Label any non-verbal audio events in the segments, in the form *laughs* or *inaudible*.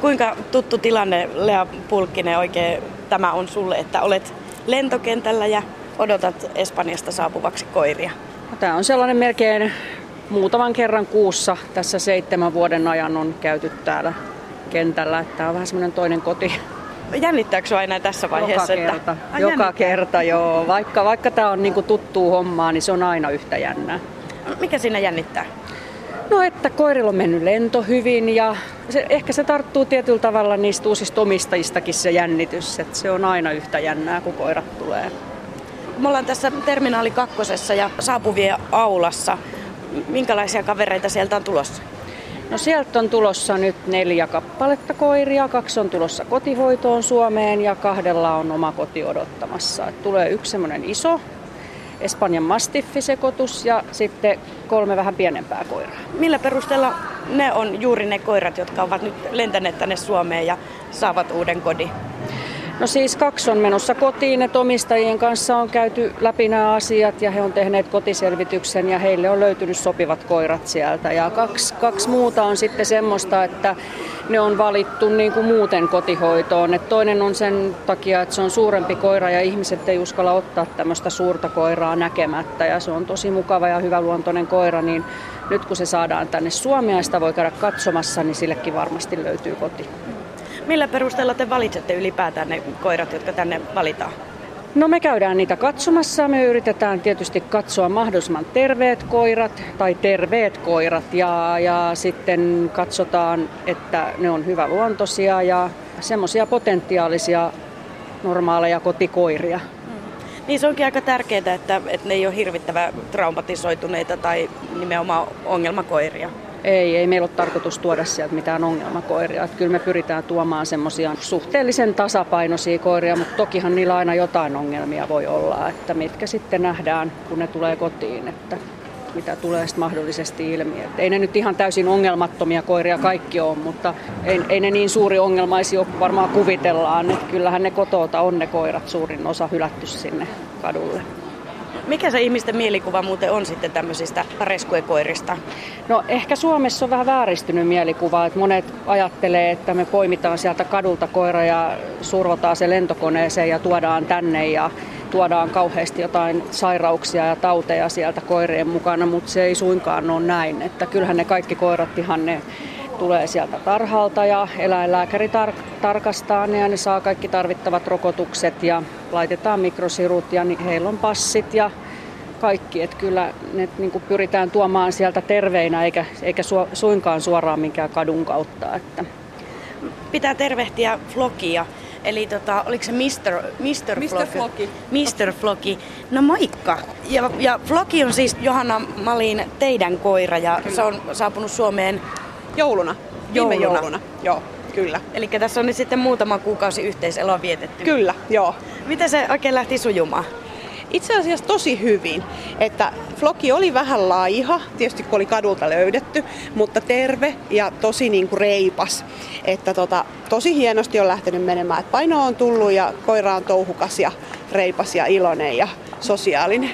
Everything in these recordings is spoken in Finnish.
Kuinka tuttu tilanne, Lea Pulkkinen, oikein tämä on sulle, että olet lentokentällä ja odotat Espanjasta saapuvaksi koiria? Tämä on sellainen melkein muutaman kerran kuussa tässä seitsemän vuoden ajan on käyty täällä kentällä. Tämä on vähän semmoinen toinen koti. Jännittääkö aina tässä vaiheessa? Joka kerta, että... joka kerta joo. Vaikka, vaikka tämä on niinku tuttuu hommaa, niin se on aina yhtä jännää. Mikä siinä jännittää? No, että koirilla on mennyt lento hyvin ja se, ehkä se tarttuu tietyllä tavalla niistä uusista omistajistakin se jännitys. Että se on aina yhtä jännää, kun koirat tulee. Me ollaan tässä terminaali kakkosessa ja saapuvien aulassa. Minkälaisia kavereita sieltä on tulossa? No sieltä on tulossa nyt neljä kappaletta koiria, kaksi on tulossa kotihoitoon Suomeen ja kahdella on oma koti odottamassa. Et tulee yksi semmoinen iso Espanjan mastiffisekoitus ja sitten kolme vähän pienempää koiraa. Millä perusteella ne on juuri ne koirat, jotka ovat nyt lentäneet tänne Suomeen ja saavat uuden kodin? No siis kaksi on menossa kotiin, että omistajien kanssa on käyty läpi nämä asiat ja he on tehneet kotiselvityksen ja heille on löytynyt sopivat koirat sieltä. Ja kaksi, kaksi muuta on sitten semmoista, että ne on valittu niin kuin muuten kotihoitoon. Et toinen on sen takia, että se on suurempi koira ja ihmiset ei uskalla ottaa tämmöistä suurta koiraa näkemättä ja se on tosi mukava ja hyväluontoinen koira, niin nyt kun se saadaan tänne Suomeen ja sitä voi käydä katsomassa, niin sillekin varmasti löytyy koti. Millä perusteella te valitsette ylipäätään ne koirat, jotka tänne valitaan? No me käydään niitä katsomassa. Me yritetään tietysti katsoa mahdollisimman terveet koirat tai terveet koirat ja, ja sitten katsotaan, että ne on hyväluontoisia ja semmoisia potentiaalisia normaaleja kotikoiria. Mm. Niin se onkin aika tärkeää, että, että ne ei ole hirvittävän traumatisoituneita tai nimenomaan ongelmakoiria. Ei, ei meillä ole tarkoitus tuoda sieltä mitään ongelmakoiria. Että kyllä me pyritään tuomaan semmoisia suhteellisen tasapainoisia koiria, mutta tokihan niillä aina jotain ongelmia voi olla, että mitkä sitten nähdään, kun ne tulee kotiin, että mitä tulee sitten mahdollisesti ilmi. Että ei ne nyt ihan täysin ongelmattomia koiria kaikki ole, mutta ei, ei ne niin suuri ongelmaisia ole varmaan kuvitellaan. Että kyllähän ne kotota on ne koirat suurin osa hylätty sinne kadulle. Mikä se ihmisten mielikuva muuten on sitten tämmöisistä reskuekoirista? No ehkä Suomessa on vähän vääristynyt mielikuva, että monet ajattelee, että me poimitaan sieltä kadulta koira ja survotaan se lentokoneeseen ja tuodaan tänne ja tuodaan kauheasti jotain sairauksia ja tauteja sieltä koirien mukana, mutta se ei suinkaan ole näin. Että kyllähän ne kaikki koirat ihan ne tulee sieltä tarhalta ja eläinlääkäri tar- tarkastaa ne ja ne saa kaikki tarvittavat rokotukset ja laitetaan mikrosirut ja heillä on passit ja kaikki. Että kyllä ne niin kuin pyritään tuomaan sieltä terveinä eikä, eikä su- suinkaan suoraan minkään kadun kautta. Että. Pitää tervehtiä Flokia. Eli tota, oliko se Mr. Mr. Mr. Floki. Mr. Floki. No moikka. Ja, ja Floki on siis Johanna Malin teidän koira ja kyllä. se on saapunut Suomeen Jouluna. Viime jouluna. jouluna. Joo, kyllä. Eli tässä on nyt sitten muutama kuukausi yhteiseloa vietetty. Kyllä, joo. Miten se oikein lähti sujumaan? Itse asiassa tosi hyvin, että Floki oli vähän laiha, tietysti kun oli kadulta löydetty, mutta terve ja tosi niin kuin reipas. Että tota, tosi hienosti on lähtenyt menemään. Et paino on tullut ja koira on touhukas ja reipas ja iloinen ja sosiaalinen.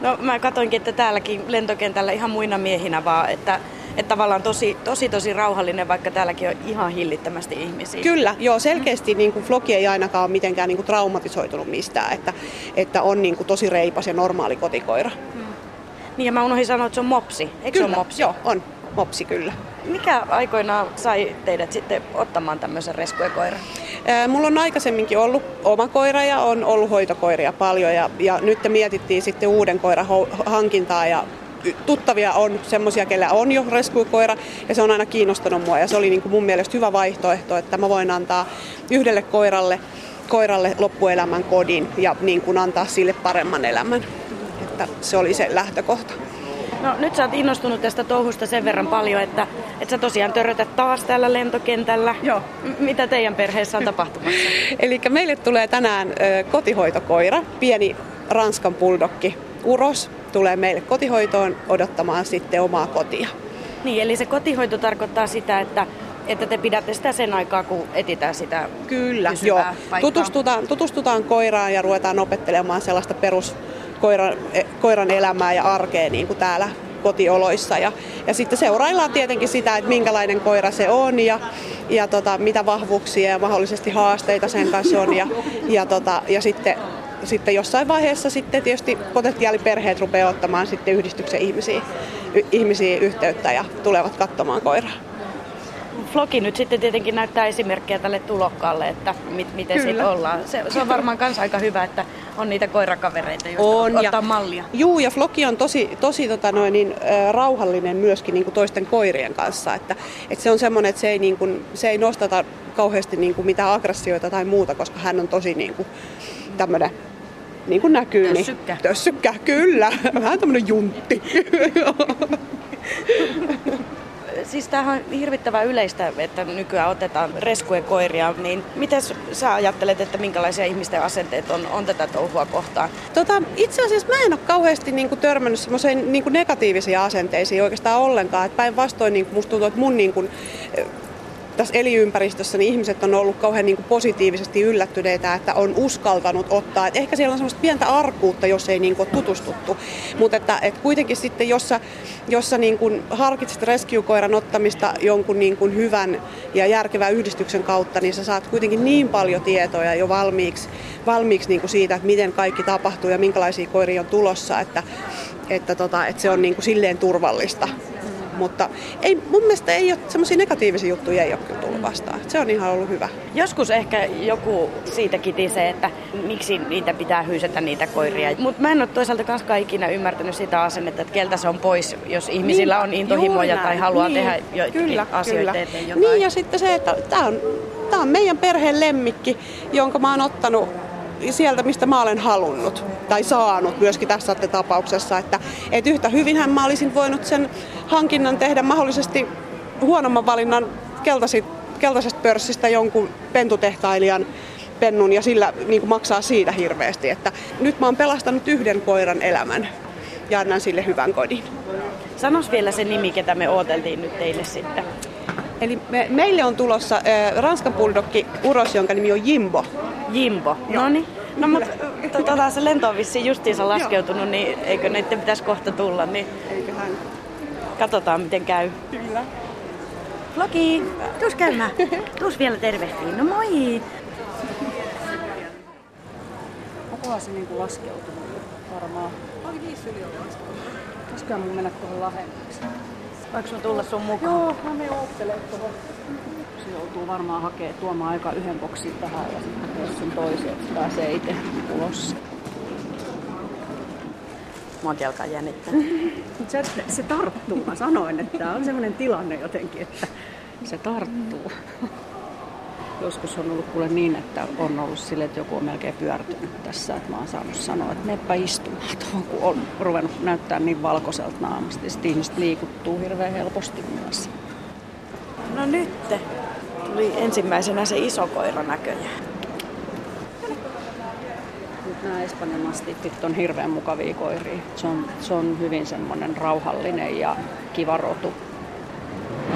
No mä katoinkin, että täälläkin lentokentällä ihan muina miehinä vaan, että että tavallaan tosi, tosi, tosi rauhallinen, vaikka täälläkin on ihan hillittömästi ihmisiä. Kyllä, joo, selkeästi niin kuin Floki ei ainakaan ole mitenkään niin kuin traumatisoitunut mistään, että, että on niin kuin tosi reipas ja normaali kotikoira. Hmm. Niin ja mä unohdin sanoa, että se on mopsi. Eikö kyllä, se ole mopsi? joo, on mopsi kyllä. Mikä aikoinaan sai teidät sitten ottamaan tämmöisen reskuekoiran? Mulla on aikaisemminkin ollut oma koira ja on ollut hoitokoiria paljon ja, ja nyt mietittiin sitten uuden koiran hankintaa ja tuttavia on semmoisia, kellä on jo reskuikoira ja se on aina kiinnostanut mua ja se oli niin kuin mun mielestä hyvä vaihtoehto, että mä voin antaa yhdelle koiralle, koiralle loppuelämän kodin ja niin kuin antaa sille paremman elämän. Että se oli se lähtökohta. No nyt sä oot innostunut tästä touhusta sen verran paljon, että, että sä tosiaan törrötät taas täällä lentokentällä. Joo. M- mitä teidän perheessä on tapahtumassa? *laughs* Eli meille tulee tänään ö, kotihoitokoira, pieni Ranskan puldokki, Uros, tulee meille kotihoitoon odottamaan sitten omaa kotia. Niin, eli se kotihoito tarkoittaa sitä, että että te pidätte sitä sen aikaa, kun etitään sitä Kyllä, joo. Tutustutaan, tutustutaan koiraan ja ruvetaan opettelemaan sellaista perus koiran, e, koiran elämää ja arkea niin kuin täällä kotioloissa. Ja, ja sitten seuraillaan tietenkin sitä, että minkälainen koira se on ja, ja tota, mitä vahvuuksia ja mahdollisesti haasteita sen kanssa on. Ja, ja, tota, ja sitten sitten jossain vaiheessa sitten tietysti potentiaaliperheet rupeaa ottamaan sitten yhdistyksen ihmisiä, ihmisiä yhteyttä ja tulevat katsomaan koiraa. Floki nyt sitten tietenkin näyttää esimerkkejä tälle tulokkaalle, että mit, miten siitä ollaan. Se, se on varmaan myös aika hyvä, että on niitä koirakavereita, joista on, ottaa ja, mallia. Juu, ja Floki on tosi, tosi tota noin, niin, äh, rauhallinen myöskin niin kuin toisten koirien kanssa. Että, että se on semmoinen, että se ei, niin kuin, se ei nostata kauheasti niin kuin mitään aggressioita tai muuta, koska hän on tosi niin kuin, tämmöinen niin kuin näkyy. Tössykkä. Niin, tössykkä, kyllä. Vähän tämmöinen juntti. siis tämähän on hirvittävän yleistä, että nykyään otetaan reskujen koiria, niin miten sä ajattelet, että minkälaisia ihmisten asenteet on, on tätä touhua kohtaan? Tota, itse asiassa mä en ole kauheasti niin kuin, törmännyt semmoiseen niin negatiivisiin asenteisiin oikeastaan ollenkaan. Päinvastoin niin musta tuntuu, että mun niin kuin, tässä eliympäristössä niin ihmiset on ollut kauhean niin kuin positiivisesti yllättyneitä, että on uskaltanut ottaa. Et ehkä siellä on semmoista pientä arkuutta, jos ei niin kuin ole tutustuttu. Mutta että, et kuitenkin sitten, jossa, jossa niin kuin harkitset rescue-koiran ottamista jonkun niin kuin hyvän ja järkevän yhdistyksen kautta, niin sä saat kuitenkin niin paljon tietoja jo valmiiksi, valmiiksi niin kuin siitä, että miten kaikki tapahtuu ja minkälaisia koiria on tulossa, että, että, tota, että se on niin kuin silleen turvallista mutta ei, mun mielestä ei ole semmoisia negatiivisia juttuja ei ole kyllä tullut vastaan. Se on ihan ollut hyvä. Joskus ehkä joku siitä kitisee, että miksi niitä pitää hyysätä niitä koiria. Mutta mä en ole toisaalta koskaan ikinä ymmärtänyt sitä asennetta, että keltä se on pois, jos ihmisillä niin, on intohimoja tai haluaa niin, tehdä joitakin kyllä, asioita kyllä. eteen jotain. Niin ja sitten se, että tämä on, tää on meidän perheen lemmikki, jonka mä oon ottanut sieltä, mistä mä olen halunnut tai saanut myöskin tässä tapauksessa. Että, että yhtä hyvinhän mä olisin voinut sen hankinnan tehdä mahdollisesti huonomman valinnan keltaisesta pörssistä jonkun pentutehtailijan pennun ja sillä niin kuin maksaa siitä hirveästi. Että nyt mä oon pelastanut yhden koiran elämän ja annan sille hyvän kodin. Sanos vielä se nimi, ketä me ooteltiin nyt teille sitten. Eli me, meille on tulossa äh, Ranskan bulldogki Uros, jonka nimi on Jimbo. Jimbo, no niin. No mutta tota, se lento on vissiin justiinsa laskeutunut, niin eikö näiden pitäisi kohta tulla? Niin Eiköhän. Katsotaan miten käy. Kyllä. Loki, tuus käymään. Tuus vielä tervehtiin. No moi! Onkohan se niinku laskeutunut varmaan? Oli viisi yli on laskeutunut. Pitäisikö mun mennä tuohon lähemmäksi? Voiko sun tulla sun mukaan? Joo, mä menen oottelemaan tuohon. Se joutuu varmaan hakemaan tuomaan aika yhden boksin tähän ja sitten hakee sen toisen, että pääsee itse ulos. Muakin alkaa jännittää. *laughs* se, se tarttuu, mä sanoin, että tämä on sellainen tilanne jotenkin, että se tarttuu. Joskus on ollut kuule niin, että on ollut sille, että joku on melkein pyörtynyt tässä, että mä oon saanut sanoa, että meppä istumaan tuohon, kun on ruvennut näyttää niin valkoiselta naamasta. Ja sitten ihmiset liikuttuu hirveän helposti myös. No nyt tuli ensimmäisenä se iso koira näköjään. Nyt nämä Espanjan mastiffit on hirveän mukavia koiria. Se on, se on hyvin semmoinen rauhallinen ja kiva rotu.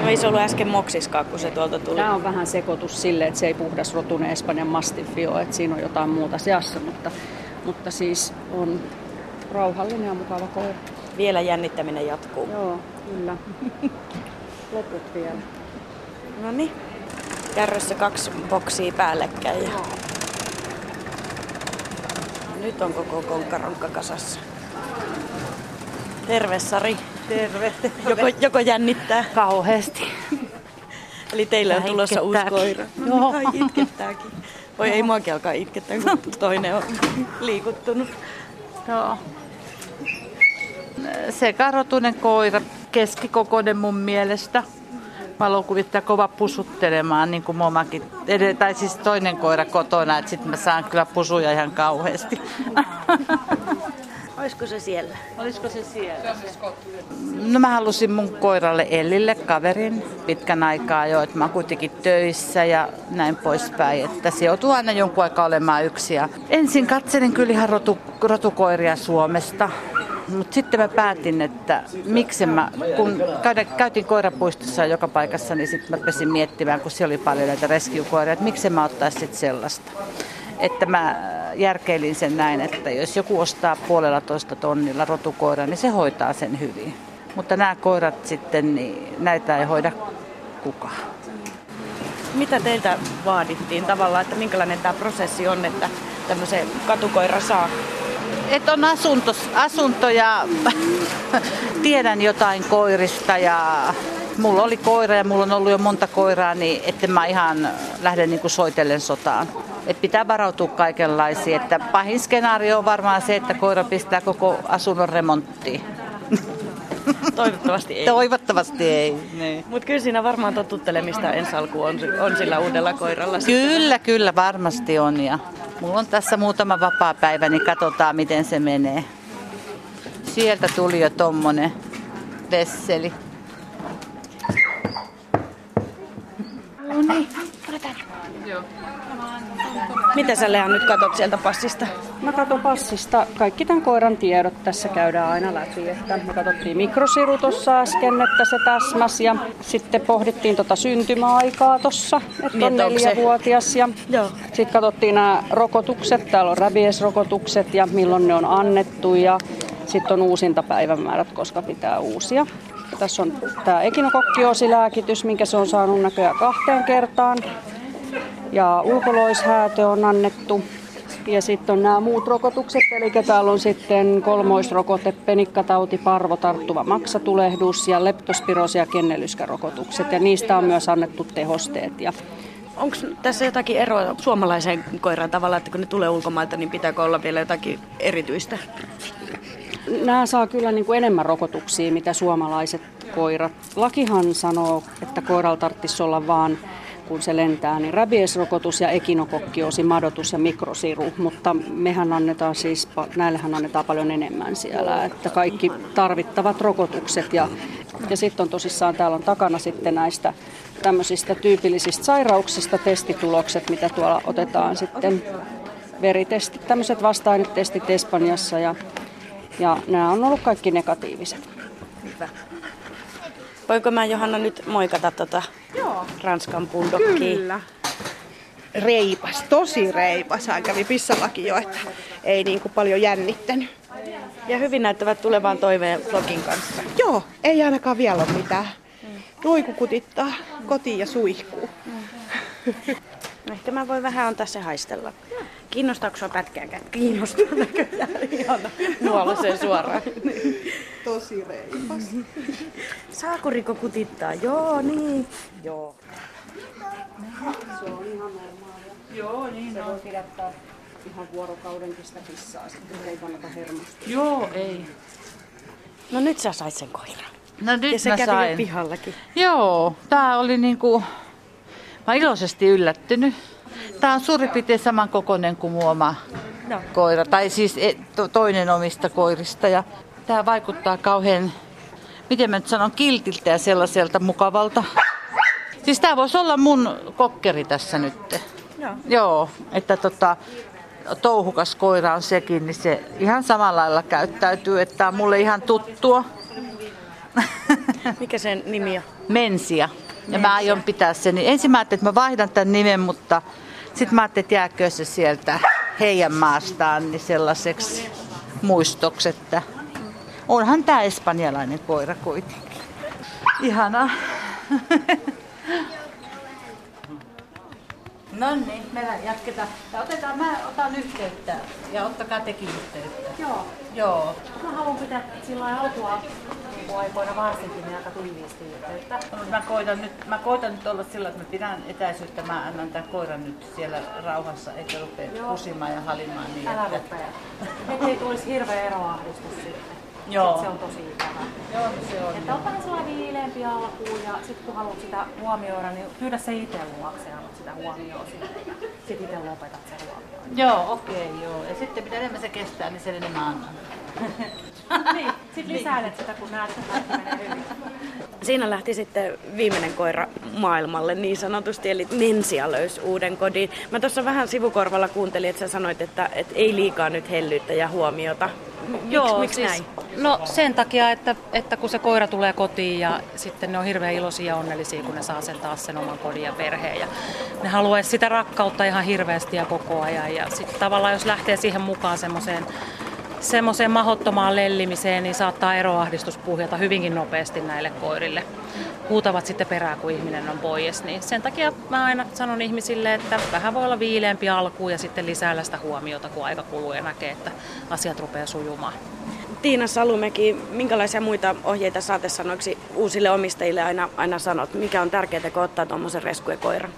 No ei se ollut äsken moksiskaan, kun se tuolta tuli. Tämä on vähän sekoitus sille, että se ei puhdas rotunen Espanjan mastiffi ole, että siinä on jotain muuta seassa, mutta, mutta siis on rauhallinen ja mukava koira. Vielä jännittäminen jatkuu. Joo, kyllä. Loput vielä. No niin. Kärryssä kaksi boksia päällekkäin. Ja... Nyt on koko konkkaronkka kasassa. Terve Sari. Terve. Joko, joko jännittää? Kauheasti. Eli teillä on tulossa uusi koira. Joo. Ai itkettääkin. Voi ei muakin alkaa itkettää, kun toinen on liikuttunut. Joo. Sekarotunen koira, keskikokoinen mun mielestä. Mä aloin kuvittaa kova pusuttelemaan, niin kuin momakin, tai siis toinen koira kotona, että sitten mä saan kyllä pusuja ihan kauheasti. *laughs* Olisiko se siellä? Olisiko se siellä? No mä halusin mun koiralle Ellille kaverin pitkän aikaa jo, että mä oon kuitenkin töissä ja näin poispäin, että se joutuu aina jonkun aikaa olemaan yksi. Ja ensin katselin kyllä ihan rotu, rotukoiria Suomesta, mutta sitten mä päätin, että miksi mä, kun käytin koirapuistossa joka paikassa, niin sitten mä pesin miettimään, kun siellä oli paljon näitä rescue-koiria, että miksi mä ottaisin sitten sellaista. Että mä järkeilin sen näin, että jos joku ostaa puolella toista tonnilla rotukoira, niin se hoitaa sen hyvin. Mutta nämä koirat sitten, niin näitä ei hoida kukaan. Mitä teiltä vaadittiin tavallaan, että minkälainen tämä prosessi on, että tämmöisen katukoira saa? Et on asunto, asunto ja *laughs* tiedän jotain koirista ja mulla oli koira ja mulla on ollut jo monta koiraa, niin että mä ihan lähden niin soitellen sotaan. Et pitää varautua kaikenlaisiin. Että pahin skenaario on varmaan se, että koira pistää koko asunnon remonttiin. Toivottavasti ei. Toivottavasti ei. Niin. Mutta kyllä siinä varmaan totuttelemista ensi alku on, on sillä uudella koiralla. Kyllä, kyllä varmasti on. Ja mulla on tässä muutama vapaa päivä, niin katsotaan miten se menee. Sieltä tuli jo tommonen vesseli. No niin, Joo. Mitä sä Lea nyt katot sieltä passista? Mä katon passista kaikki tämän koiran tiedot tässä käydään aina läpi. Että me katsottiin mikrosiru tuossa äsken, että se täsmäs ja sitten pohdittiin tota syntymäaikaa tuossa, että niin, on neljävuotias. Ja sitten katsottiin nämä rokotukset, täällä on rabiesrokotukset ja milloin ne on annettu ja sitten on uusintapäivämäärät, koska pitää uusia. Tässä on tämä ekinokokkiosilääkitys, minkä se on saanut näköjään kahteen kertaan ja ulkoloishäätö on annettu. Ja sitten on nämä muut rokotukset, eli täällä on sitten kolmoisrokote, penikkatauti, parvo, tarttuva maksatulehdus ja leptospirosi ja kennelyskärokotukset. Ja niistä on myös annettu tehosteet. Ja Onko tässä jotakin eroa suomalaiseen koiraan tavalla, että kun ne tulee ulkomailta, niin pitääkö olla vielä jotakin erityistä? Nämä saa kyllä niin kuin enemmän rokotuksia, mitä suomalaiset koirat. Lakihan sanoo, että koiralla tarvitsisi olla vain kun se lentää, niin rabiesrokotus ja ekinokokkiosi, madotus ja mikrosiru, mutta mehän annetaan siis, näillähän annetaan paljon enemmän siellä, että kaikki tarvittavat rokotukset ja, ja sitten on tosissaan, täällä on takana sitten näistä tämmöisistä tyypillisistä sairauksista testitulokset, mitä tuolla otetaan sitten veritestit, tämmöiset vasta-ainetestit Espanjassa ja, ja nämä on ollut kaikki negatiiviset. Hyvä. Voinko mä Johanna nyt moikata tota Joo. Ranskan bulldogkia? Kyllä. Reipas, tosi reipas. Hän kävi pissallakin jo, että ei niin kuin paljon jännittänyt. Ja hyvin näyttävät tulevan toiveen vlogin kanssa. Joo, ei ainakaan vielä ole mitään. Ruiku kutittaa kotiin ja suihkuu. Mm. Ehkä mä voin vähän antaa se haistella. Kiinnostaako sua pätkääkään? Kiinnostaa näköjään. Ihan nuolla sen suoraan. *laughs* Tosi reipas. Saako Riko kutittaa? Joo, niin. Joo. Se on ihan normaalia. Joo, niin Se voi pidättää ihan vuorokaudenkin sitä pissaa, sitten ei kannata hermostua. Joo, ei. No nyt sä sait sen koiran. No nyt ja se mä kävi sain. pihallakin. Joo, tää oli niinku, mä iloisesti yllättynyt. Tää on suurin piirtein saman kokoinen kuin mun oma No. koira, tai siis e- to- toinen omista koirista. Ja tää vaikuttaa kauhean, miten mä nyt sanon, kiltiltä ja sellaiselta mukavalta. Siis tää voisi olla mun kokkeri tässä nyt. Joo. Joo, että tota, touhukas koira on sekin, niin se ihan samalla lailla käyttäytyy, että tää on mulle ihan tuttua. Mikä sen nimi on? Mensia. Ja mä aion pitää sen. Ensin mä ajattelin, että mä vaihdan tämän nimen, mutta sitten mä ajattelin, että jääkö se sieltä heidän maastaan niin sellaiseksi muistoksi, että onhan tämä espanjalainen koira kuitenkin. Ihana. *laughs* No niin, me jatketaan. Ja otetaan, mä otan yhteyttä ja ottakaa tekin yhteyttä. Joo. Joo. Mä haluan pitää sillä lailla alkua aikoina varsinkin niin aika tiiviisti yhteyttä. Mä koitan, nyt, mä koitan nyt olla sillä, että mä pidän etäisyyttä. Mä annan tämän koiran nyt siellä rauhassa, eikä rupea kusimaan ja halimaan niin, Älä että... rupea. Ettei tulisi hirveä eroahdistus sitten. Joo. Se on tosi ikävä. Joo, se on. Että on vähän sellainen viileämpi alkuun ja sitten kun haluat sitä huomioida, niin pyydä se itse luokse ja sitä huomioon sitten. Itse lopetat sen huomioon. Joo, okei, okay, joo. Ja sitten mitä enemmän se kestää, niin sen enemmän annan. *laughs* niin, sitten lisäilet sitä, kun näet, että menee hyvin. Siinä lähti sitten viimeinen koira maailmalle niin sanotusti, eli Mensia löysi uuden kodin. Mä tuossa vähän sivukorvalla kuuntelin, että sä sanoit, että, että ei liikaa nyt hellyyttä ja huomiota. Miks, Joo, miksi siis, näin? No sen takia, että, että kun se koira tulee kotiin ja sitten ne on hirveän iloisia ja onnellisia, kun ne saa sen taas sen oman kodin ja perheen. Ja ne haluaisi sitä rakkautta ihan hirveästi ja koko ajan. Ja sitten tavallaan jos lähtee siihen mukaan semmoiseen semmoiseen mahottomaan lellimiseen, niin saattaa eroahdistus puhjata hyvinkin nopeasti näille koirille. Huutavat sitten perään, kun ihminen on pois. Niin sen takia mä aina sanon ihmisille, että vähän voi olla viileämpi alku ja sitten lisää sitä huomiota, kun aika kuluu ja näkee, että asiat rupeaa sujumaan. Tiina Salumäki, minkälaisia muita ohjeita saatesanoiksi uusille omistajille aina, aina sanot? Mikä on tärkeää, kun ottaa tuommoisen reskuekoiran?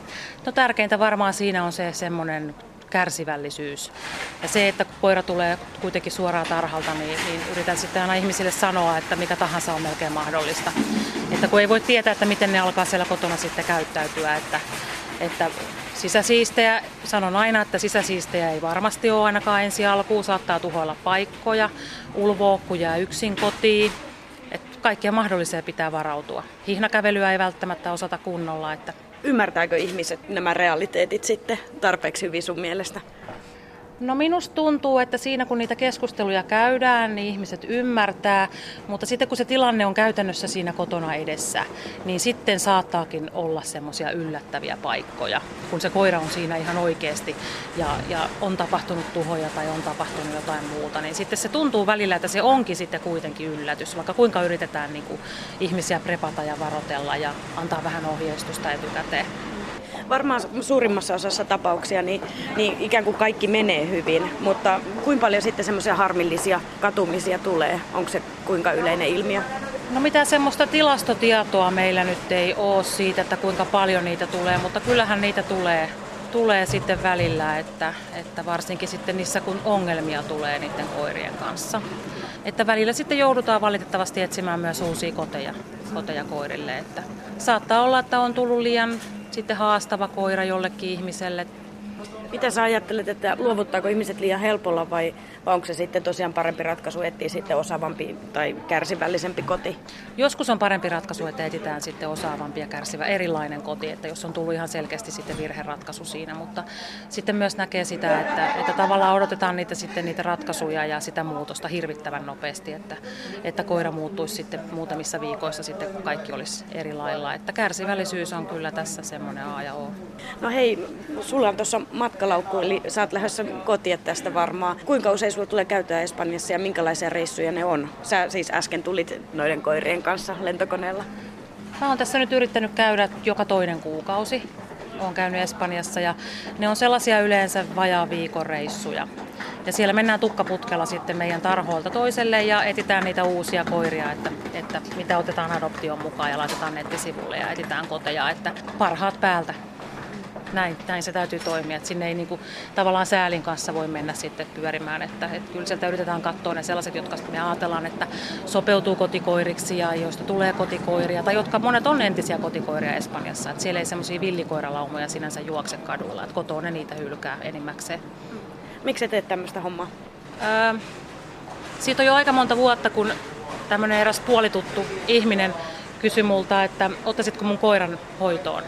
No tärkeintä varmaan siinä on se semmoinen kärsivällisyys. Ja se, että kun koira tulee kuitenkin suoraan tarhalta, niin, niin yritän sitten aina ihmisille sanoa, että mikä tahansa on melkein mahdollista. Että kun ei voi tietää, että miten ne alkaa siellä kotona sitten käyttäytyä, että, että sisäsiistejä, sanon aina, että sisäsiistejä ei varmasti ole ainakaan ensi alkuun, saattaa tuhoilla paikkoja, ulvoa kun jää yksin kotiin, että kaikkia mahdollisia pitää varautua. Hihnakävelyä ei välttämättä osata kunnolla, että Ymmärtääkö ihmiset nämä realiteetit sitten tarpeeksi hyvin sun mielestä? No minusta tuntuu, että siinä kun niitä keskusteluja käydään, niin ihmiset ymmärtää, mutta sitten kun se tilanne on käytännössä siinä kotona edessä, niin sitten saattaakin olla semmoisia yllättäviä paikkoja, kun se koira on siinä ihan oikeasti ja, ja on tapahtunut tuhoja tai on tapahtunut jotain muuta, niin sitten se tuntuu välillä, että se onkin sitten kuitenkin yllätys, vaikka kuinka yritetään niin kuin ihmisiä prepata ja varotella ja antaa vähän ohjeistusta etukäteen varmaan suurimmassa osassa tapauksia niin, niin ikään kuin kaikki menee hyvin, mutta kuinka paljon sitten semmoisia harmillisia katumisia tulee? Onko se kuinka yleinen ilmiö? No mitä semmoista tilastotietoa meillä nyt ei ole siitä, että kuinka paljon niitä tulee, mutta kyllähän niitä tulee, tulee sitten välillä, että, että varsinkin sitten niissä kun ongelmia tulee niiden koirien kanssa. Että välillä sitten joudutaan valitettavasti etsimään myös uusia koteja, koteja koirille. Että saattaa olla, että on tullut liian sitten haastava koira jollekin ihmiselle. Mitä sä ajattelet, että luovuttaako ihmiset liian helpolla vai vai onko se sitten tosiaan parempi ratkaisu etsiä sitten osaavampi tai kärsivällisempi koti? Joskus on parempi ratkaisu, että etsitään sitten osaavampi ja kärsivä erilainen koti, että jos on tullut ihan selkeästi sitten virheratkaisu siinä, mutta sitten myös näkee sitä, että, että tavallaan odotetaan niitä sitten niitä ratkaisuja ja sitä muutosta hirvittävän nopeasti, että, että koira muuttuisi sitten muutamissa viikoissa sitten, kun kaikki olisi eri lailla. Että kärsivällisyys on kyllä tässä semmoinen A ja O. No hei, sulla on tuossa matkalaukku, eli oot lähdössä kotiin tästä varmaan. Kuinka usein sulla tulee käyttää Espanjassa ja minkälaisia reissuja ne on? Sä siis äsken tulit noiden koirien kanssa lentokoneella. Mä oon tässä nyt yrittänyt käydä joka toinen kuukausi. Oon käynyt Espanjassa ja ne on sellaisia yleensä vajaa viikon reissuja. Ja siellä mennään tukkaputkella sitten meidän tarhoilta toiselle ja etitään niitä uusia koiria, että, että mitä otetaan adoption mukaan ja laitetaan nettisivulle ja etitään koteja, että parhaat päältä näin, näin se täytyy toimia. Että sinne ei niin kuin, tavallaan säälin kanssa voi mennä sitten pyörimään. Että, että kyllä sieltä yritetään katsoa ne sellaiset, jotka me ajatellaan, että sopeutuu kotikoiriksi ja joista tulee kotikoiria. Tai jotka monet on entisiä kotikoiria Espanjassa. Että siellä ei semmoisia villikoiralaumoja sinänsä juokse kadulla. Että kotoa ne niitä hylkää enimmäkseen. Miksi teet tämmöistä hommaa? Öö, siitä on jo aika monta vuotta, kun tämmöinen eräs puolituttu ihminen kysyi multa, että ottaisitko mun koiran hoitoon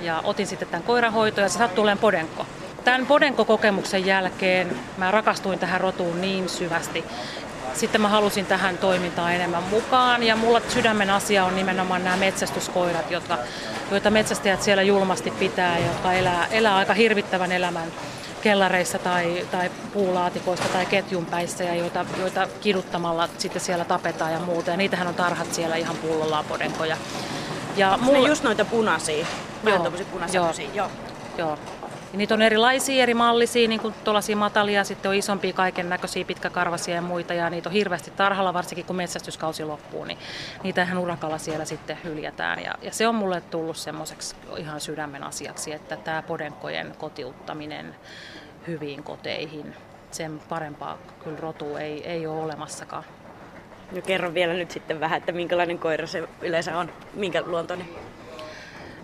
ja otin sitten tämän koirahoitoon ja se sattui olemaan podenko. Tämän podenko-kokemuksen jälkeen mä rakastuin tähän rotuun niin syvästi. Sitten mä halusin tähän toimintaan enemmän mukaan ja mulla sydämen asia on nimenomaan nämä metsästyskoirat, jotka, joita metsästäjät siellä julmasti pitää ja jotka elää, elää aika hirvittävän elämän kellareissa tai, tai puulaatikoista tai ketjunpäissä ja joita, joita kiduttamalla sitten siellä tapetaan ja muuta. Ja niitähän on tarhat siellä ihan pullollaan podenkoja. Ja mulla... Ne just noita punaisia, vähän joo, punaisia joo. joo. joo. Ja niitä on erilaisia, eri mallisia, niin kuin tuollaisia matalia, sitten on isompia kaiken näköisiä, pitkäkarvasia ja muita, ja niitä on hirveästi tarhalla, varsinkin kun metsästyskausi loppuu, niin niitä ihan urakalla siellä sitten hyljätään. Ja, ja se on mulle tullut semmoiseksi ihan sydämen asiaksi, että tämä podenkojen kotiuttaminen hyviin koteihin, sen parempaa kyllä rotu ei, ei ole olemassakaan. No kerro vielä nyt sitten vähän, että minkälainen koira se yleensä on, minkä luontoinen?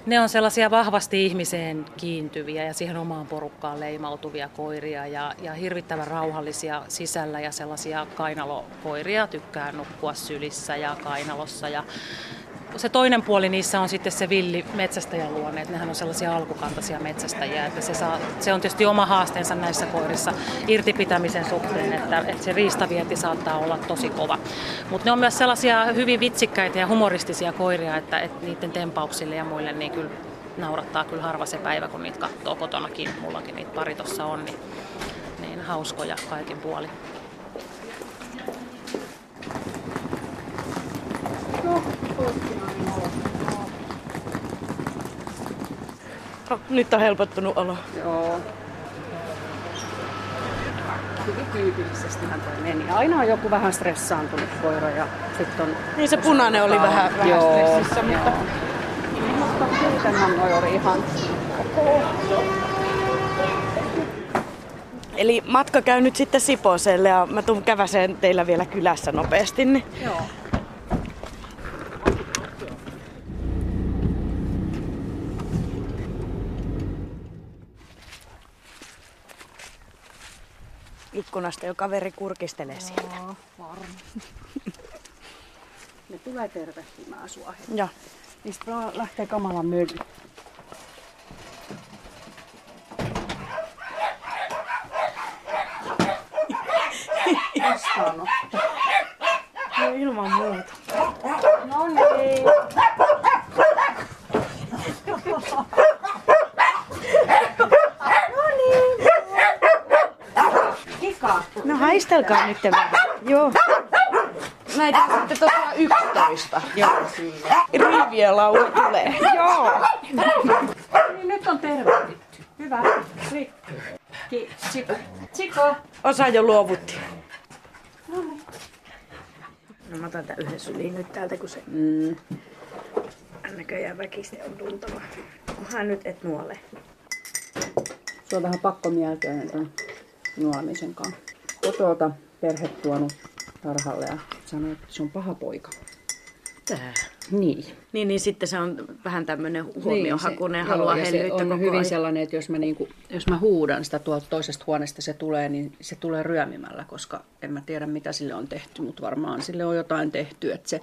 Ne on sellaisia vahvasti ihmiseen kiintyviä ja siihen omaan porukkaan leimautuvia koiria ja, ja hirvittävän rauhallisia sisällä ja sellaisia kainalokoiria, tykkää nukkua sylissä ja kainalossa ja se toinen puoli niissä on sitten se villi metsästäjän luonne, että nehän on sellaisia alkukantaisia metsästäjiä, että se, saa, se on tietysti oma haasteensa näissä koirissa irtipitämisen suhteen, että, että se riistavienti saattaa olla tosi kova. Mutta ne on myös sellaisia hyvin vitsikkäitä ja humoristisia koiria, että, että niiden tempauksille ja muille niin kyllä naurattaa kyllä harva se päivä, kun niitä katsoo kotonakin. Mullakin niitä pari tuossa on, niin, niin hauskoja kaikin puolin. No, okay. Nyt on helpottunut olo. Joo. Hyvin tyypillisestihän toi meni. Aina on joku vähän stressaantunut koira ja sitten on... Niin se punainen oli vähän, vähän joo, stressissä, mutta... Joo. Mutta muutenhan noi oli ihan Eli matka käy nyt sitten Siposelle ja mä tuun käväseen teillä vielä kylässä nopeasti. Niin. Joo. Ikkunasta jo kaveri kurkistelee sieltä. Joo, varma. ne tulee tervehtimään sua. Joo. Niistä lähtee kamalan mylly. Vastaanotto. No ilman muuta. No niin. Kika. No haistelkaa nyt vähän. Joo. Näitä on sitten tosiaan 11. Joo. Rivien laulu tulee. Joo. Niin nyt on tervehditty. Hyvä. Klikki. Ki- Tsiko. Tsiko. Osa jo luovutti. No mä otan tän yhden syliin nyt täältä, kun se Mm. näköjään väkisten on tuntava. Onhan nyt et nuole. Se on vähän pakko mieltyä ton nuomisen kanssa. Kotota perhe tuonut tarhalle ja sanoi, että se on paha poika. Tää. Niin. Niin, niin sitten se on vähän tämmöinen huomiohakunen, Niin, se- haluaa joo, ja se hellyyttä on koko hyvin ajan. sellainen, että jos mä, niinku, jos mä huudan sitä tuolta toisesta huoneesta se tulee, niin se tulee ryömimällä, koska en mä tiedä mitä sille on tehty, mutta varmaan sille on jotain tehty, että se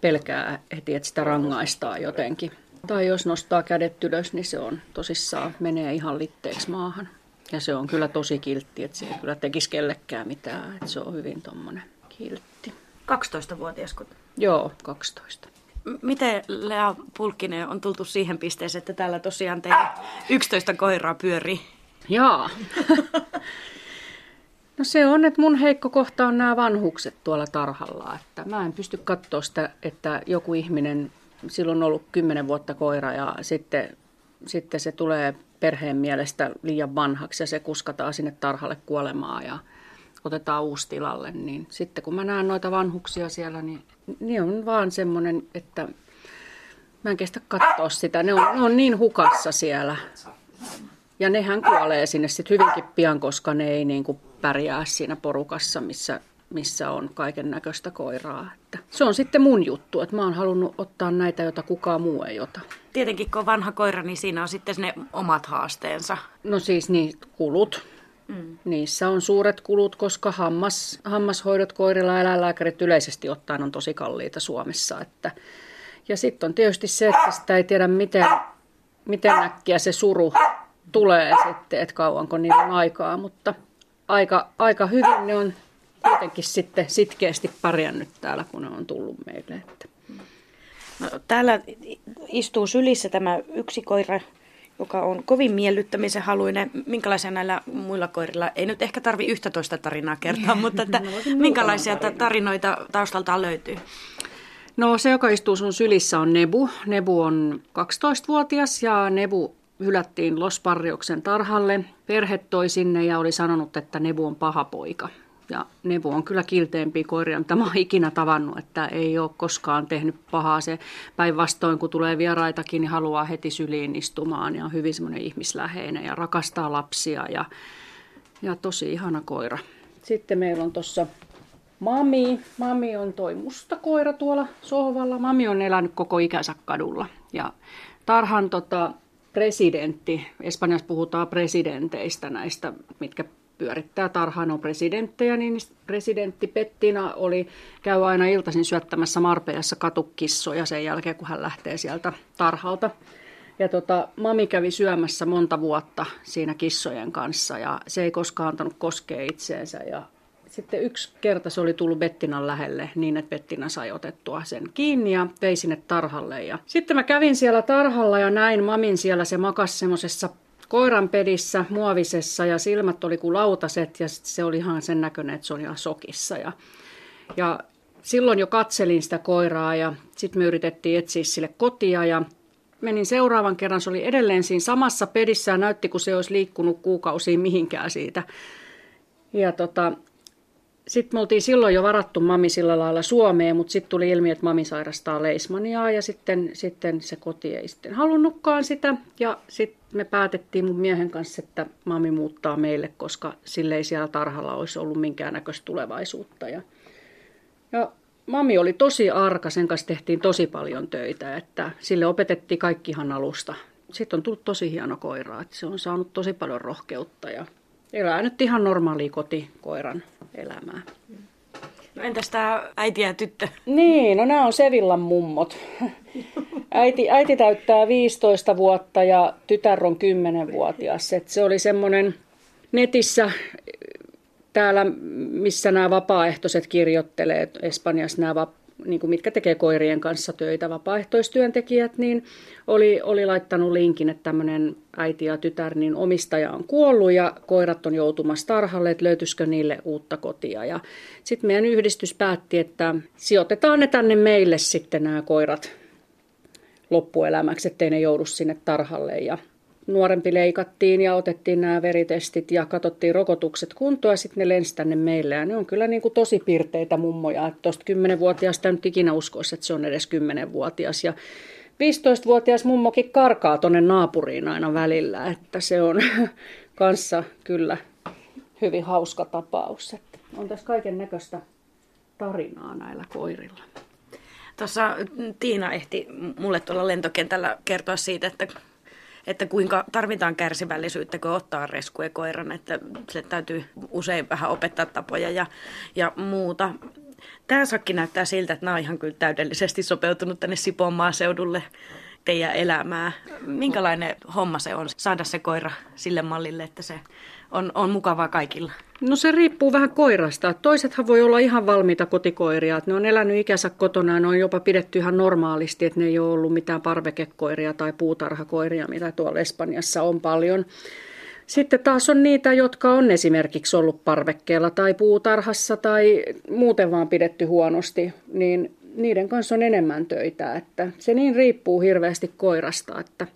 pelkää heti, että sitä rangaistaan jotenkin. Tai jos nostaa kädet ylös, niin se on tosissaan, menee ihan litteeksi maahan. Ja se on kyllä tosi kiltti, että se ei kyllä tekisi kellekään mitään, että se on hyvin tommonen kiltti. 12-vuotias, kun Joo, 12. M- Miten Lea Pulkkinen on tultu siihen pisteeseen, että täällä tosiaan teillä 11 koiraa pyörii? Jaa. *laughs* No se on, että mun heikko kohta on nämä vanhukset tuolla tarhalla. Että mä en pysty katsoa sitä, että joku ihminen, silloin on ollut kymmenen vuotta koira ja sitten, sitten se tulee perheen mielestä liian vanhaksi ja se kuskataan sinne tarhalle kuolemaan ja otetaan uusi tilalle. Niin sitten kun mä näen noita vanhuksia siellä, niin, niin on vaan semmoinen, että mä en kestä katsoa sitä. Ne on, ne on niin hukassa siellä. Ja nehän kuolee sinne sitten hyvinkin pian, koska ne ei niin kuin pärjää siinä porukassa, missä, missä on kaiken näköistä koiraa. Että se on sitten mun juttu, että mä oon halunnut ottaa näitä, joita kukaan muu ei ota. Tietenkin kun on vanha koira, niin siinä on sitten ne omat haasteensa. No siis niin kulut. Mm. Niissä on suuret kulut, koska hammas, hammashoidot koirilla ja eläinlääkärit yleisesti ottaen on tosi kalliita Suomessa. Että, ja sitten on tietysti se, että sitä ei tiedä miten, miten äkkiä se suru tulee sitten, että kauanko niillä on aikaa, mutta aika, aika hyvin ne on kuitenkin sitten sitkeästi pärjännyt täällä, kun ne on tullut meille. Että. No, täällä istuu sylissä tämä yksi koira, joka on kovin miellyttämisen haluinen. Minkälaisia näillä muilla koirilla, ei nyt ehkä tarvi yhtä toista tarinaa kertoa, *laughs* mutta että minkälaisia ta- tarinoita taustaltaan löytyy? No se, joka istuu sun sylissä on Nebu. Nebu on 12-vuotias ja Nebu hylättiin Los Parrioksen tarhalle. Perhe toi sinne ja oli sanonut, että Nebu on paha poika. Ja Nebu on kyllä kilteempi koiria, mitä mä oon ikinä tavannut, että ei ole koskaan tehnyt pahaa. Se päinvastoin, kun tulee vieraitakin, niin haluaa heti syliin istumaan ja on hyvin semmoinen ihmisläheinen ja rakastaa lapsia ja, ja tosi ihana koira. Sitten meillä on tuossa Mami. Mami on toi musta koira tuolla sohvalla. Mami on elänyt koko ikänsä kadulla. Ja tarhan tota, presidentti, Espanjassa puhutaan presidenteistä näistä, mitkä pyörittää tarhaan on presidenttejä, niin presidentti Pettina oli, käy aina iltaisin syöttämässä Marpeassa katukissoja sen jälkeen, kun hän lähtee sieltä tarhalta. Ja tota, mami kävi syömässä monta vuotta siinä kissojen kanssa ja se ei koskaan antanut koskea itseensä. Ja sitten yksi kerta se oli tullut Bettinan lähelle niin, että Bettina sai otettua sen kiinni ja vei sinne tarhalle. Ja sitten mä kävin siellä tarhalla ja näin mamin siellä, se makas semmoisessa koiran pedissä, muovisessa ja silmät oli kuin lautaset ja se oli ihan sen näköinen, että se on ihan sokissa. Ja, ja silloin jo katselin sitä koiraa ja sitten me yritettiin etsiä sille kotia ja menin seuraavan kerran, se oli edelleen siinä samassa pedissä ja näytti, kun se olisi liikkunut kuukausiin mihinkään siitä. Ja tota, sitten me oltiin silloin jo varattu mami sillä lailla Suomeen, mutta sitten tuli ilmi, että mami sairastaa leismaniaa ja sitten, sitten se koti ei sitten halunnutkaan sitä. Ja sitten me päätettiin mun miehen kanssa, että mami muuttaa meille, koska sille ei siellä tarhalla olisi ollut minkäännäköistä tulevaisuutta. Ja, ja mami oli tosi arka, sen kanssa tehtiin tosi paljon töitä, että sille opetettiin kaikkihan alusta. Sitten on tullut tosi hieno koira, että se on saanut tosi paljon rohkeutta ja elää nyt ihan normaali kotikoiran elämää. No entäs tämä äiti ja tyttö? Niin, no nämä on Sevillan mummot. Äiti, äiti täyttää 15 vuotta ja tytär on 10-vuotias. Et se oli semmoinen netissä täällä, missä nämä vapaaehtoiset kirjoittelee, Espanjassa nämä niin kuin mitkä tekee koirien kanssa töitä, vapaaehtoistyöntekijät, niin oli, oli laittanut linkin, että tämmöinen äiti ja tytär, niin omistaja on kuollut ja koirat on joutumassa tarhalle, että löytyisikö niille uutta kotia. Ja sitten meidän yhdistys päätti, että sijoitetaan ne tänne meille sitten nämä koirat loppuelämäksi, ettei ne joudu sinne tarhalle. Ja nuorempi leikattiin ja otettiin nämä veritestit ja katsottiin rokotukset kuntoon ja sitten ne lensi tänne meille. Ja ne on kyllä niin kuin tosi pirteitä mummoja, että tuosta 10-vuotiaasta nyt ikinä uskoisi, että se on edes 10-vuotias. Ja 15-vuotias mummokin karkaa tuonne naapuriin aina välillä, että se on *laughs* kanssa kyllä hyvin hauska tapaus. Että on tässä kaiken näköistä tarinaa näillä koirilla. Tuossa Tiina ehti mulle tuolla lentokentällä kertoa siitä, että että kuinka tarvitaan kärsivällisyyttä, kun ottaa reskuja koiran, että se täytyy usein vähän opettaa tapoja ja, ja muuta. Tämä sakki näyttää siltä, että nämä on ihan kyllä täydellisesti sopeutunut tänne Sipoon maaseudulle teidän elämää. Minkälainen homma se on saada se koira sille mallille, että se on, on mukavaa kaikilla? No se riippuu vähän koirasta. Toisethan voi olla ihan valmiita kotikoiria. Ne on elänyt ikänsä kotona ja ne on jopa pidetty ihan normaalisti, että ne ei ole ollut mitään parvekekoiria tai puutarhakoiria, mitä tuolla Espanjassa on paljon. Sitten taas on niitä, jotka on esimerkiksi ollut parvekkeella tai puutarhassa tai muuten vaan pidetty huonosti, niin niiden kanssa on enemmän töitä. Että se niin riippuu hirveästi koirasta, että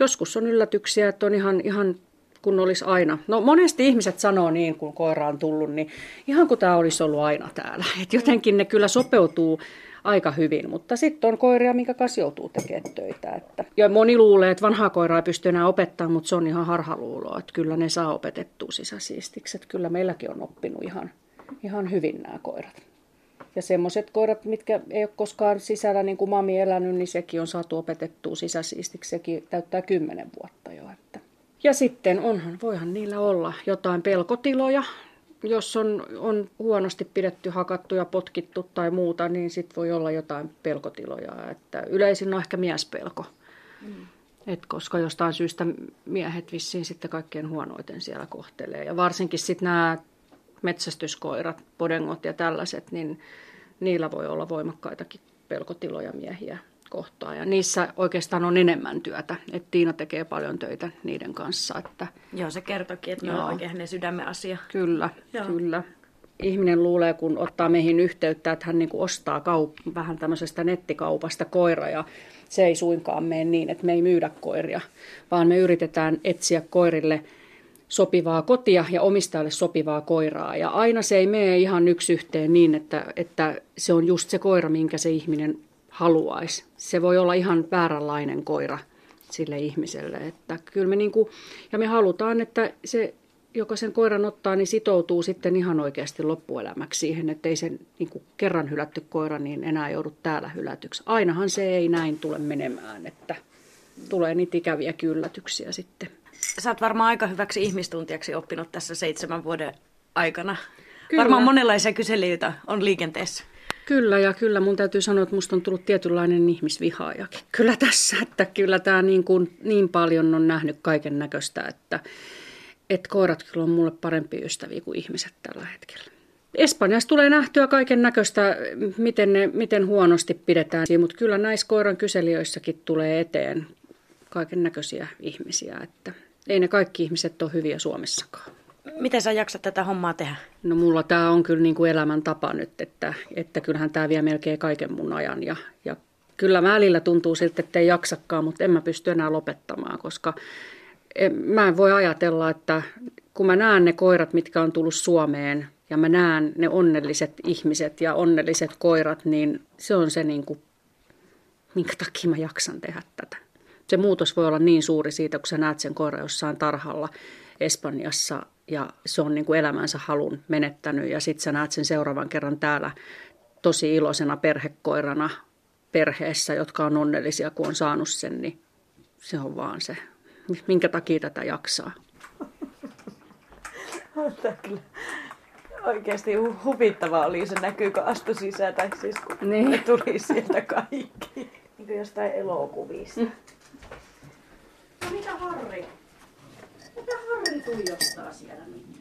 joskus on yllätyksiä, että on ihan, ihan kun olisi aina. No monesti ihmiset sanoo niin, kun koira on tullut, niin ihan kuin tämä olisi ollut aina täällä. *laughs* Et jotenkin ne kyllä sopeutuu aika hyvin, mutta sitten on koiria, minkä kanssa joutuu tekemään töitä. Että. Ja moni luulee, että vanhaa koiraa ei pysty enää opettamaan, mutta se on ihan harhaluuloa, että kyllä ne saa opetettua sisäsiistiksi. Että kyllä meilläkin on oppinut ihan, ihan hyvin nämä koirat. Ja semmoiset koirat, mitkä ei ole koskaan sisällä niin kuin mami elänyt, niin sekin on saatu opetettua sisäsiistiksi. Sekin täyttää kymmenen vuotta jo. Että. Ja sitten onhan, voihan niillä olla jotain pelkotiloja. Jos on, on huonosti pidetty, hakattu ja potkittu tai muuta, niin sitten voi olla jotain pelkotiloja. Että yleisin on ehkä miespelko. Mm. Et koska jostain syystä miehet vissiin sitten kaikkein huonoiten siellä kohtelee. Ja varsinkin sitten nämä metsästyskoirat, podengot ja tällaiset, niin niillä voi olla voimakkaitakin pelkotiloja miehiä kohtaan. Ja niissä oikeastaan on enemmän työtä. että Tiina tekee paljon töitä niiden kanssa. Että, Joo, se kertokin, että joo. on oikein hänen sydämen asia. Kyllä, Joo. kyllä. Ihminen luulee, kun ottaa meihin yhteyttä, että hän niin kuin ostaa kaup- vähän tämmöisestä nettikaupasta koira ja se ei suinkaan mene niin, että me ei myydä koiria, vaan me yritetään etsiä koirille – sopivaa kotia ja omistajalle sopivaa koiraa. Ja aina se ei mene ihan yksi yhteen niin, että, että se on just se koira, minkä se ihminen haluaisi. Se voi olla ihan vääränlainen koira sille ihmiselle. Että kyllä me niin kuin, ja me halutaan, että se, joka sen koiran ottaa, niin sitoutuu sitten ihan oikeasti loppuelämäksi siihen, että ei sen niin kuin kerran hylätty koira niin enää joudu täällä hylätyksi. Ainahan se ei näin tule menemään, että tulee niitä ikäviä yllätyksiä sitten sä oot varmaan aika hyväksi ihmistuntijaksi oppinut tässä seitsemän vuoden aikana. Kyllä. Varmaan monenlaisia kyselijöitä on liikenteessä. Kyllä, ja kyllä mun täytyy sanoa, että musta on tullut tietynlainen ihmisvihaajakin. Kyllä tässä, että kyllä tämä niin, kuin, niin paljon on nähnyt kaiken näköistä, että, että koirat kyllä on mulle parempi ystäviä kuin ihmiset tällä hetkellä. Espanjassa tulee nähtyä kaiken näköistä, miten, ne, miten huonosti pidetään, mutta kyllä näissä koiran kyselijöissäkin tulee eteen kaiken näköisiä ihmisiä, että ei ne kaikki ihmiset ole hyviä Suomessakaan. Miten sä jaksat tätä hommaa tehdä? No mulla tämä on kyllä niin kuin elämäntapa nyt, että, että kyllähän tämä vie melkein kaiken mun ajan ja, ja Kyllä välillä tuntuu siltä, että ei jaksakaan, mutta en mä pysty enää lopettamaan, koska mä en voi ajatella, että kun mä näen ne koirat, mitkä on tullut Suomeen, ja mä näen ne onnelliset ihmiset ja onnelliset koirat, niin se on se, niin kuin, minkä takia mä jaksan tehdä tätä. Se muutos voi olla niin suuri siitä, kun sä näet sen koira jossain tarhalla Espanjassa ja se on niin kuin elämänsä halun menettänyt ja sitten sä näet sen seuraavan kerran täällä tosi iloisena perhekoirana perheessä, jotka on onnellisia, kun on saanut sen, niin se on vaan se, minkä takia tätä jaksaa. *laughs* Kyllä oikeasti huvittavaa oli se näkyy, kun astui sisään, tai siis kun niin. tuli sieltä kaikki. Niin kuin jostain elokuvista. Mm. Mitä Harri? Mitä Harri tuijottaa siellä minne?